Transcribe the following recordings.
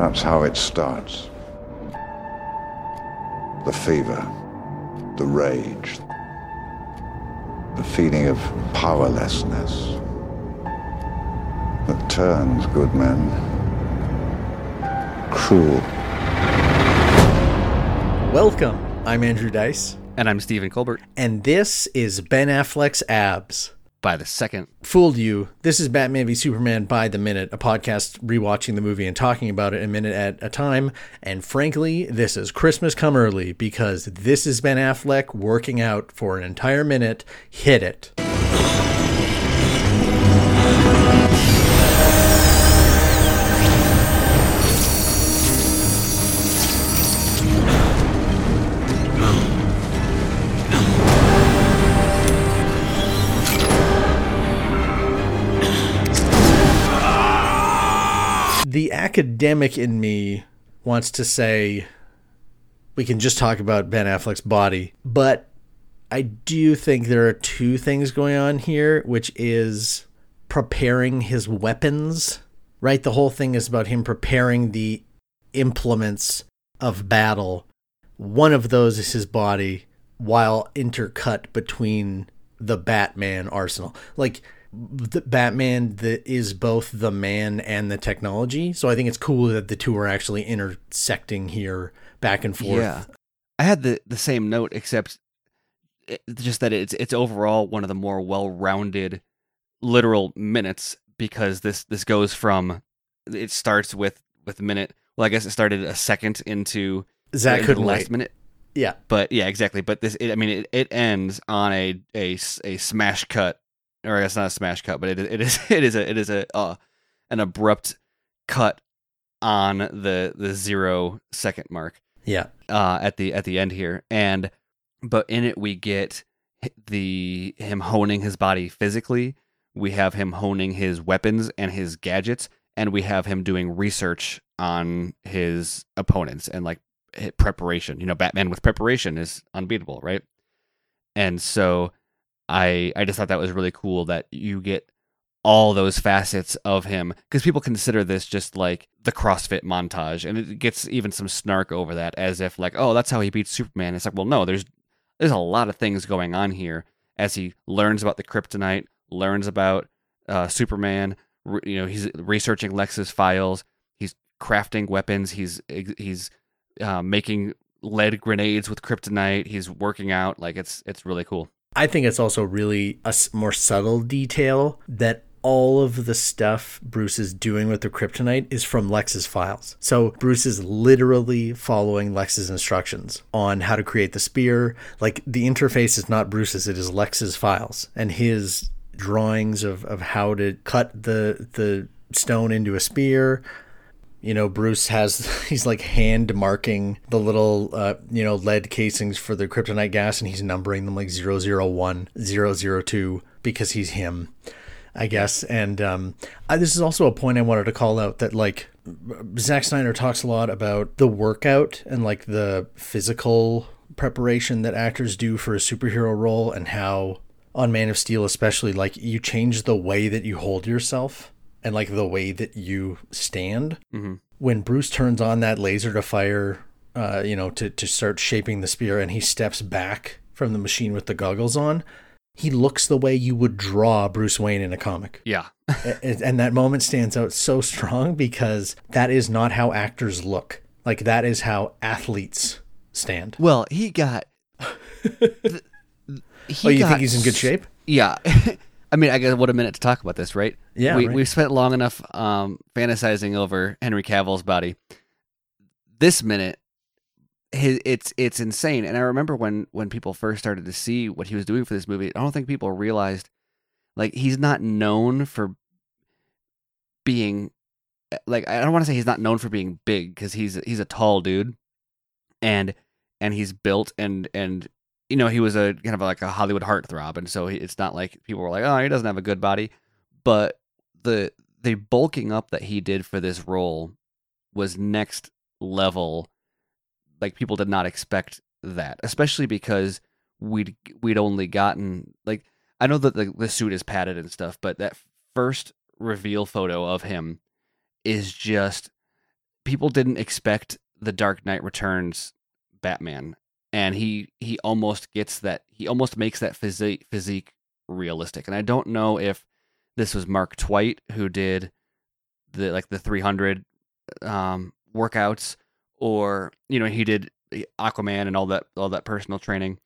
That's how it starts. The fever, the rage, the feeling of powerlessness that turns good men cruel. Welcome. I'm Andrew Dice, And I'm Stephen Colbert. and this is Ben Affleck's Abs. By the second, Fooled you. This is Batman v Superman by the minute, a podcast rewatching the movie and talking about it a minute at a time. And frankly, this is Christmas come early because this is Ben Affleck working out for an entire minute. Hit it. The academic in me wants to say we can just talk about Ben Affleck's body, but I do think there are two things going on here, which is preparing his weapons, right? The whole thing is about him preparing the implements of battle. One of those is his body, while intercut between the Batman arsenal. Like, the Batman that is both the man and the technology. So I think it's cool that the two are actually intersecting here back and forth. yeah, I had the the same note, except it, just that it's it's overall one of the more well-rounded literal minutes because this this goes from it starts with with a minute. Well, I guess it started a second into Zach the last wait. minute. Yeah. But yeah, exactly. But this, it, I mean, it, it ends on a a a smash cut, or it's not a smash cut, but it it is it is a it is a uh, an abrupt cut on the the zero second mark Yeah. uh, at the at the end here, and but in it we get the him honing his body physically. We have him honing his weapons and his gadgets, and we have him doing research on his opponents and like preparation. You know, Batman with preparation is unbeatable, right? And so I I just thought that was really cool that you get all those facets of him because people consider this just like the CrossFit montage, and it gets even some snark over that, as if like, oh, that's how he beats Superman. It's like, well, no, there's there's a lot of things going on here as he learns about the kryptonite, learns about uh, Superman. Re- you know, he's researching Lex's files. He's crafting weapons. He's he's uh, making lead grenades with kryptonite. He's working out. Like it's it's really cool. I think it's also really a more subtle detail that all of the stuff Bruce is doing with the kryptonite is from Lex's files. So Bruce is literally following Lex's instructions on how to create the spear. Like the interface is not Bruce's, it is Lex's files and his drawings of, of how to cut the the stone into a spear you know bruce has he's like hand marking the little uh, you know lead casings for the kryptonite gas and he's numbering them like 001 002 because he's him i guess. And um I, this is also a point i wanted to call out that like Zack Snyder talks a lot about the workout and like the physical preparation that actors do for a superhero role and how on Man of Steel especially like you change the way that you hold yourself and like the way that you stand hmm when Bruce turns on that laser to fire, uh, you know, to, to start shaping the spear and he steps back from the machine with the goggles on, he looks the way you would draw Bruce Wayne in a comic. Yeah, A- and that moment stands out so strong because that is not how actors look. Like, that is how athletes stand. Well, he got. th- he oh, you got think he's in good shape? Yeah. I mean, I guess what a minute to talk about this, right? Yeah, We right. we've spent long enough um, fantasizing over Henry Cavill's body. This minute, his, it's it's insane. And I remember when when people first started to see what he was doing for this movie, I don't think people realized like he's not known for being like I don't want to say he's not known for being big because he's he's a tall dude, and and he's built and and you know he was a kind of like a Hollywood heartthrob, and so it's not like people were like, oh, he doesn't have a good body, but the the bulking up that he did for this role was next level. Like people did not expect that, especially because we'd we'd only gotten like I know that the, the suit is padded and stuff, but that first reveal photo of him is just people didn't expect the Dark Knight Returns Batman, and he he almost gets that. He almost makes that physique physique realistic. And I don't know if this was Mark Twight who did the like the 300 um, workouts, or you know he did Aquaman and all that all that personal training,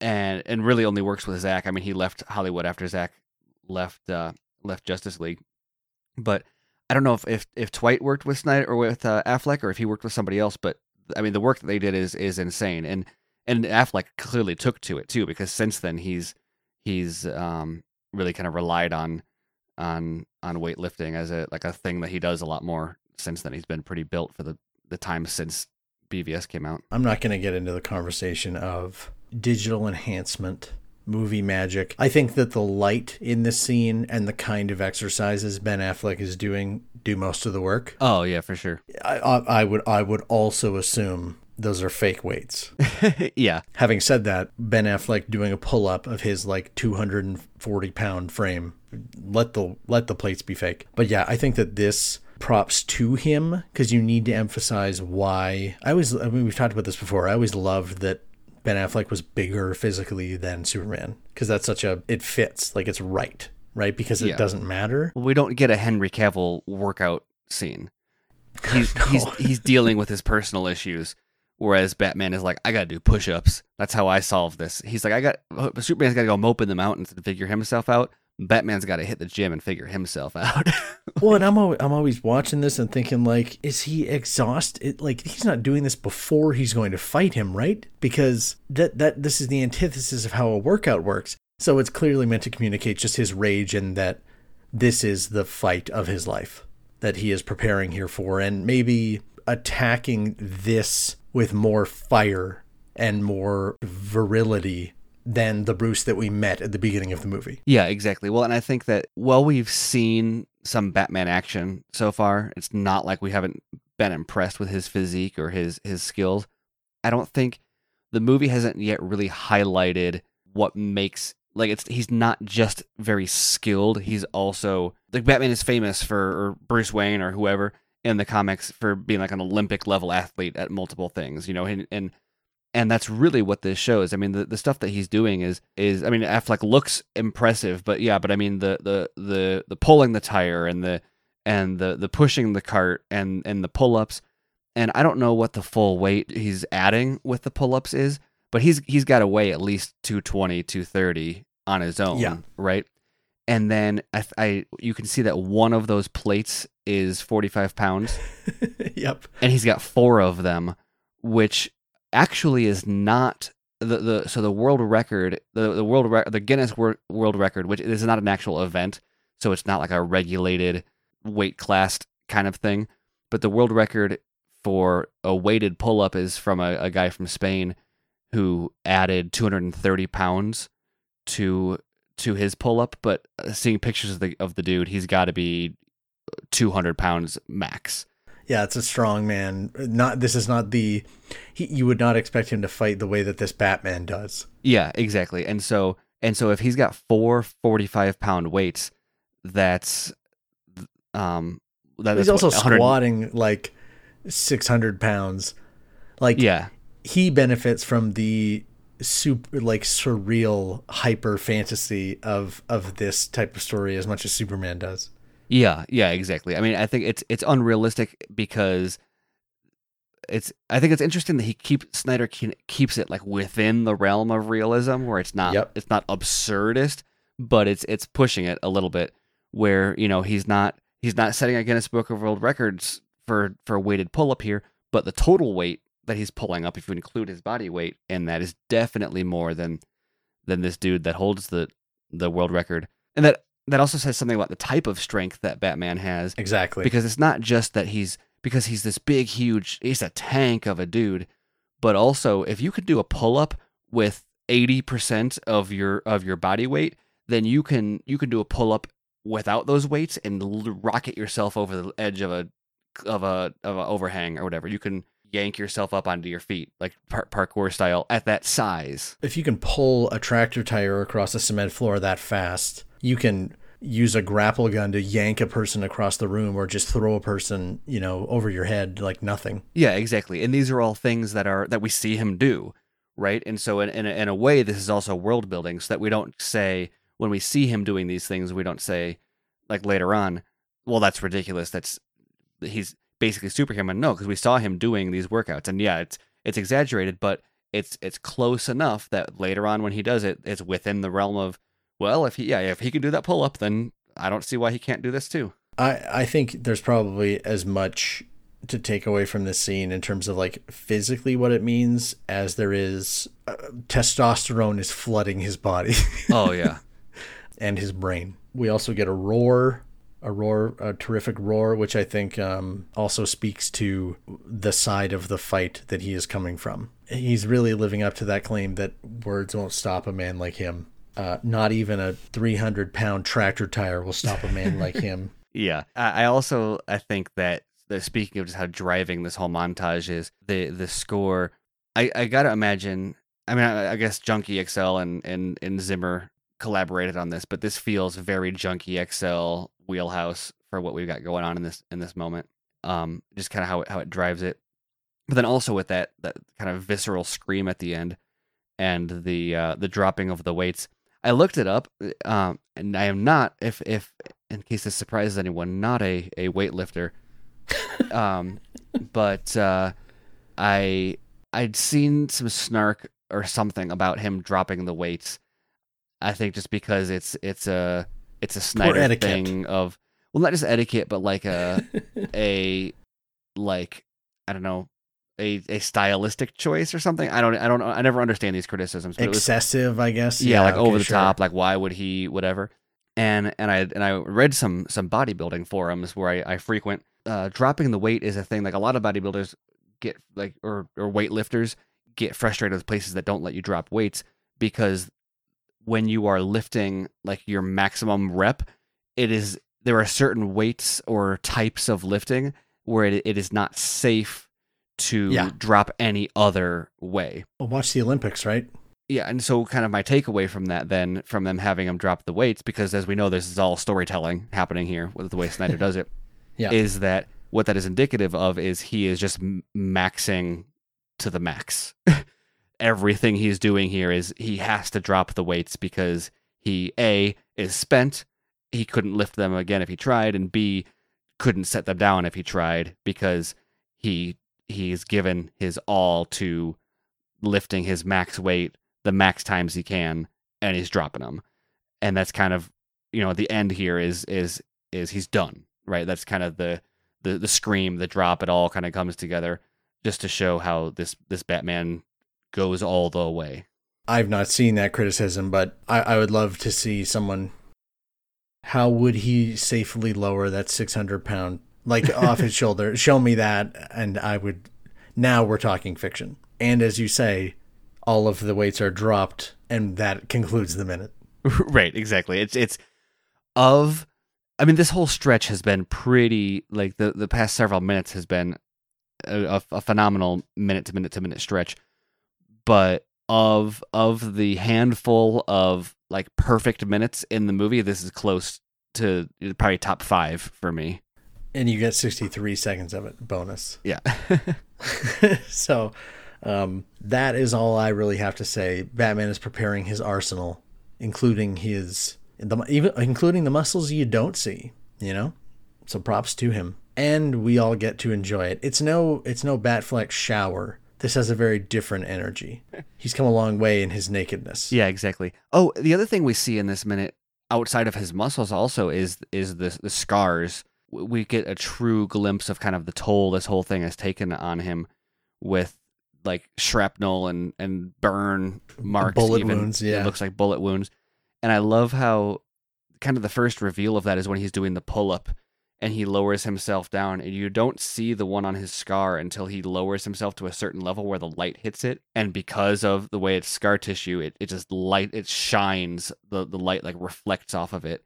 and and really only works with Zack. I mean, he left Hollywood after Zack left uh, left Justice League, but I don't know if if, if Twight worked with Snyder or with uh, Affleck or if he worked with somebody else. But I mean, the work that they did is is insane, and and Affleck clearly took to it too because since then he's he's um, really kind of relied on on on weightlifting as a like a thing that he does a lot more since then. He's been pretty built for the the time since BVS came out. I'm not going to get into the conversation of digital enhancement, movie magic. I think that the light in this scene and the kind of exercises Ben Affleck is doing do most of the work. Oh yeah, for sure. I, I, I would I would also assume those are fake weights. yeah. Having said that, Ben Affleck doing a pull up of his like 240 pound frame, let the let the plates be fake. But yeah, I think that this props to him because you need to emphasize why. I always, I mean, we've talked about this before. I always loved that Ben Affleck was bigger physically than Superman because that's such a it fits like it's right, right? Because it Yeah. doesn't matter. Well, we don't get a Henry Cavill workout scene. He's No. he's he's dealing with his personal issues, whereas Batman is like, I gotta do push-ups. That's how I solve this. He's like, I got uh, Superman's got to go mope in the mountains and figure himself out. Batman's got to hit the gym and figure himself out. Well, and I'm always, I'm always watching this and thinking like, is he exhausted? Like he's not doing this before he's going to fight him, right? Because that that this is the antithesis of how a workout works. So it's clearly meant to communicate just his rage and that this is the fight of his life that he is preparing here for, and maybe attacking this with more fire and more virility than the Bruce that we met at the beginning of the movie. Yeah, exactly. Well, and I think that while we've seen some Batman action so far, it's not like we haven't been impressed with his physique or his his skills. I don't think the movie hasn't yet really highlighted what makes like it's he's not just very skilled, he's also like Batman is famous for or Bruce Wayne or whoever in the comics for being like an Olympic level athlete at multiple things, you know, and and and that's really what this shows. I mean, the, the stuff that he's doing is is I mean, Affleck looks impressive, but yeah, but I mean the the the the pulling the tire and the and the the pushing the cart and and the pull ups, and I don't know what the full weight he's adding with the pull ups is, but he's he's got to weigh at least 220, 230 on his own, Yeah. right? And then I, I you can see that one of those plates is 45 pounds yep. and he's got four of them, which actually is not the, the so the world record the the world rec- the Guinness Wor- World Record, which is not an actual event, so it's not like a regulated weight class kind of thing, but the world record for a weighted pull up is from a, a guy from Spain who added 230 pounds to to his pull up, but uh, seeing pictures of the of the dude, he's got to be 200 pounds max. Yeah, it's a strong man. Not this is not the he, you would not expect him to fight the way that this Batman does. Yeah, exactly. And so and so if he's got four 45 pound weights, that's um that He's is also what, squatting like six hundred pounds. Like Yeah. He benefits from the super like surreal hyper fantasy of of this type of story as much as Superman does. Yeah, yeah, exactly. I mean, I think it's it's unrealistic because it's I think it's interesting that he keep Snyder ke- keeps it like within the realm of realism where it's not Yep. it's not absurdist, but it's it's pushing it a little bit where, you know, he's not he's not setting a Guinness Book of World Records for for a weighted pull up here, but the total weight that he's pulling up if you include his body weight and that is definitely more than than this dude that holds the the world record. And that that also says something about the type of strength that Batman has Exactly. because it's not just that he's because he's this big huge he's a tank of a dude but also if you could do a pull up with 80% of your of your body weight then you can you can do a pull up without those weights and l- rocket yourself over the edge of a of a of a overhang or whatever you can yank yourself up onto your feet like par- parkour style at that size if you can pull a tractor tire across a cement floor that fast, you can use a grapple gun to yank a person across the room or just throw a person, you know, over your head like nothing. Yeah, exactly. And these are all things that are that we see him do, right? And so in in a, in a way, this is also world building, so that we don't say when we see him doing these things, we don't say like later on, well, that's ridiculous. That's he's basically superhuman. No, because we saw him doing these workouts, and yeah, it's it's exaggerated, but it's it's close enough that later on when he does it, it's within the realm of well, if he yeah if he can do that pull up, then I don't see why he can't do this too. I I think there's probably as much to take away from this scene in terms of like physically what it means as there is uh, testosterone is flooding his body Oh yeah, and his brain. We also get a roar, a roar, a terrific roar, which I think um, also speaks to the side of the fight that he is coming from. He's really living up to that claim that words won't stop a man like him. Uh, not even a 300 pound tractor tire will stop a man like him. yeah. I, I also I think that, that speaking of just how driving this whole montage is, the the score. I I gotta imagine. I mean, I, I guess Junkie XL and and and Zimmer collaborated on this, but this feels very Junkie XL wheelhouse for what we've got going on in this in this moment. Um, just kind of how it, how it drives it, but then also with that that kind of visceral scream at the end, and the uh, the dropping of the weights. I looked it up, um, and I am not, if if in case this surprises anyone, not a a weightlifter. um, but uh, I I'd seen some snark or something about him dropping the weights. I think just because it's it's a it's a Snyder thing of well, not just etiquette, but like a a like I don't know a a stylistic choice or something. I don't I don't I never understand these criticisms. It was Excessive, I guess. yeah, like okay, over the sure. top like why would he whatever and and i and i read some some bodybuilding forums where i, I frequent uh dropping the weight is a thing like a lot of bodybuilders get like or or weightlifters get frustrated with places that don't let you drop weights because when you are lifting like your maximum rep it is there are certain weights or types of lifting where it, it is not safe to Yeah. drop any other way Well, watch the Olympics, right? yeah, and so kind of my takeaway from that then, from them having him drop the weights, because as we know, this is all storytelling happening here with the way Snyder does it, Yeah. is that what that is indicative of is he is just maxing to the max. Everything he's doing here is he has to drop the weights because he a is spent, he couldn't lift them again if he tried, and b couldn't set them down if he tried because he he's given his all to lifting his max weight the max times he can and he's dropping them and that's kind of you know the end here is is is he's done right? That's kind of the the the scream the drop it all kind of comes together just to show how this this batman goes all the way I've not seen that criticism, but I, I would love to see someone. How would he safely lower that 600 pound, like off his shoulder? Show me that, and I would. Now we're talking fiction. And as you say, all of the weights are dropped, and that concludes the minute. right exactly it's it's of i mean this whole stretch has been pretty like the the past several minutes has been a, a, a phenomenal minute to minute to minute stretch but of of the handful of like perfect minutes in the movie this is close to probably top five for me And you get 63 seconds of it, bonus. yeah so um, that is all I really have to say. Batman is preparing his arsenal, including his the even including the muscles you don't see. You know, so props to him, and we all get to enjoy it. It's no it's no Batfleck shower. This has a very different energy. He's come a long way in his nakedness. Yeah, exactly. Oh, the other thing we see in this minute outside of his muscles also is is the the scars. We get a true glimpse of kind of the toll this whole thing has taken on him with like shrapnel and and burn marks Bullet even. wounds, It yeah. looks like bullet wounds. And I love how kind of the first reveal of that is when he's doing the pull up and he lowers himself down and you don't see the one on his scar until he lowers himself to a certain level where the light hits it and because of the way it's scar tissue it, it just light it shines the the light like reflects off of it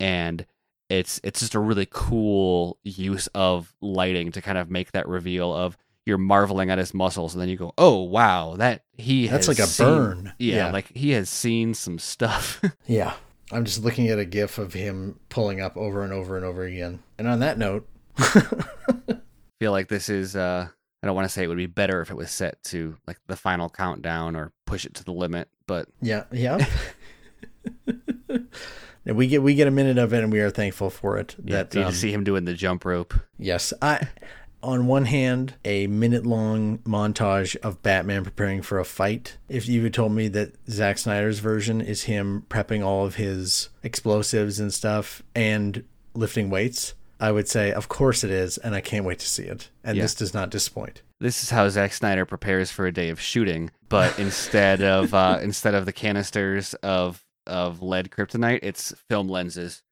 and it's it's just a really cool use of lighting to kind of make that reveal of you're marveling at his muscles and then you go oh wow that he That's like a seen- burn. yeah, Yeah. like he has seen some stuff Yeah. I'm just looking at a gif of him pulling up over and over and over again. And on that note, feel like this is uh I don't want to say it would be better if it was set to like the final countdown or push it to the limit, but yeah, yeah. And we get we get a minute of it, and we are thankful for it. yeah, that you um, see him doing the jump rope. Yes, I. On one hand, a minute-long montage of Batman preparing for a fight. If you had told me that Zack Snyder's version is him prepping all of his explosives and stuff and lifting weights, I would say, of course it is, and I can't wait to see it. And Yeah. this does not disappoint. This is how Zack Snyder prepares for a day of shooting, but instead of uh, instead of the canisters of of lead kryptonite, it's film lenses.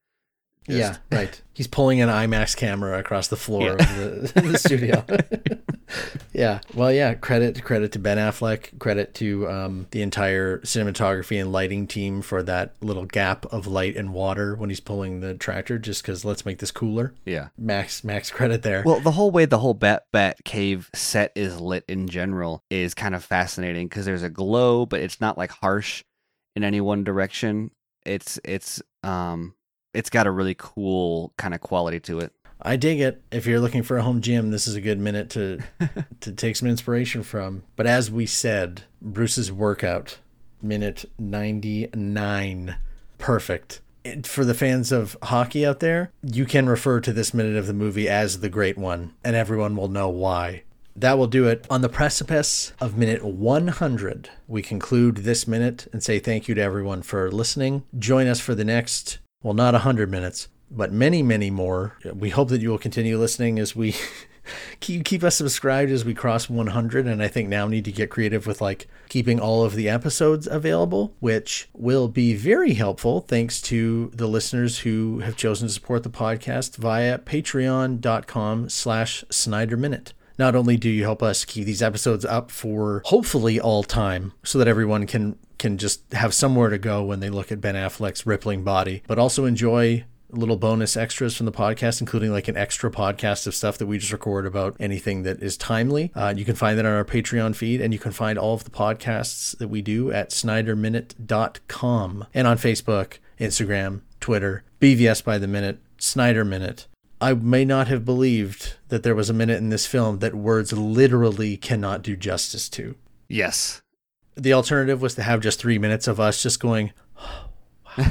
Just- yeah, right. He's pulling an IMAX camera across the floor Yeah. of the, the studio. yeah. Well, yeah. Credit credit to Ben Affleck. Credit to um, the entire cinematography and lighting team for that little gap of light and water when he's pulling the tractor. Just because let's make this cooler. Yeah. Max max credit there. Well, the whole way the whole Bat Bat Cave set is lit in general is kind of fascinating because there's a glow, but it's not like harsh in any one direction. It's it's um it's got a really cool kind of quality to it. I dig it. If you're looking for a home gym, this is a good minute to to take some inspiration from. But as we said, Bruce's workout, minute 99, perfect. For the fans of hockey out there, you can refer to this minute of the movie as the great one, and everyone will know why. That will do it. On the precipice of minute 100, we conclude this minute and say thank you to everyone for listening. Join us for the next, well, not 100 minutes, but many, many more. We hope that you will continue listening as we keep keep us subscribed as we cross 100 and I think now need to get creative with like keeping all of the episodes available which will be very helpful thanks to the listeners who have chosen to support the podcast via patreon.com slash snyder minute not only do you help us keep these episodes up for hopefully all time so that everyone can can just have somewhere to go when they look at Ben Affleck's rippling body, but also enjoy little bonus extras from the podcast, including like an extra podcast of stuff that we just record about anything that is timely. Uh, you can find that on our Patreon feed, and you can find all of the podcasts that we do at snyderminute.com and on Facebook, Instagram, Twitter, BVS by the minute, Snyder Minute. I may not have believed that there was a minute in this film that words literally cannot do justice to. Yes. The alternative was to have just three minutes of us just going, oh, wow.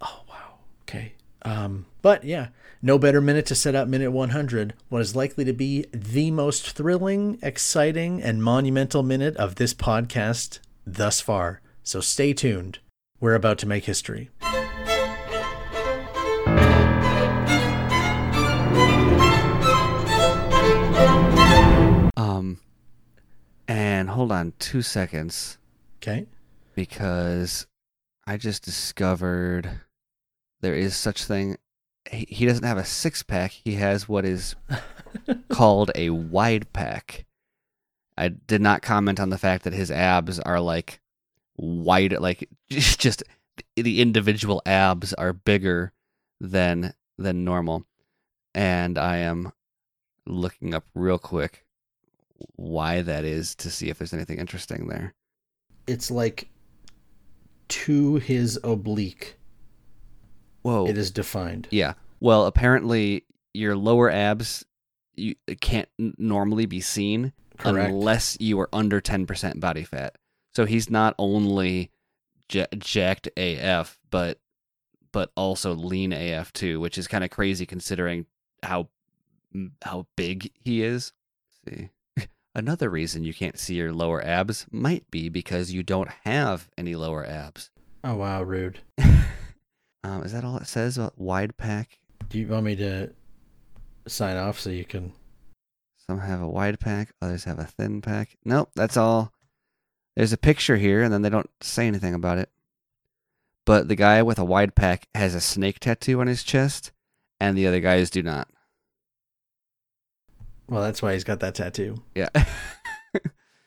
oh, wow. Okay. Um, but yeah, no better minute to set up minute 100, what is likely to be the most thrilling, exciting, and monumental minute of this podcast thus far. So stay tuned. We're about to make history. Hold on 2 seconds. Okay. because I just discovered there is such thing. He, he doesn't have a six pack, he has what is called a wide pack. I did not comment on the fact that his abs are like wide, like just the individual abs are bigger than than normal, and I am looking up real quick why that is to see if there's anything interesting there. It's like to his oblique, Whoa! it is defined. Yeah. Well, apparently your lower abs you can't normally be seen Correct. unless you are under 10% body fat. So he's not only ja- jacked AF, but but also lean AF too, which is kind of crazy considering how how big he is. Let's see. Another reason you can't see your lower abs might be because you don't have any lower abs. Oh, wow, rude. Um, is that all it says about wide pack? Do you want me to sign off so you can? Some have a wide pack, others have a thin pack. Nope, that's all. There's a picture here, and then they don't say anything about it. But the guy with a wide pack has a snake tattoo on his chest, and the other guys do not. Well, that's why he's got that tattoo. Yeah.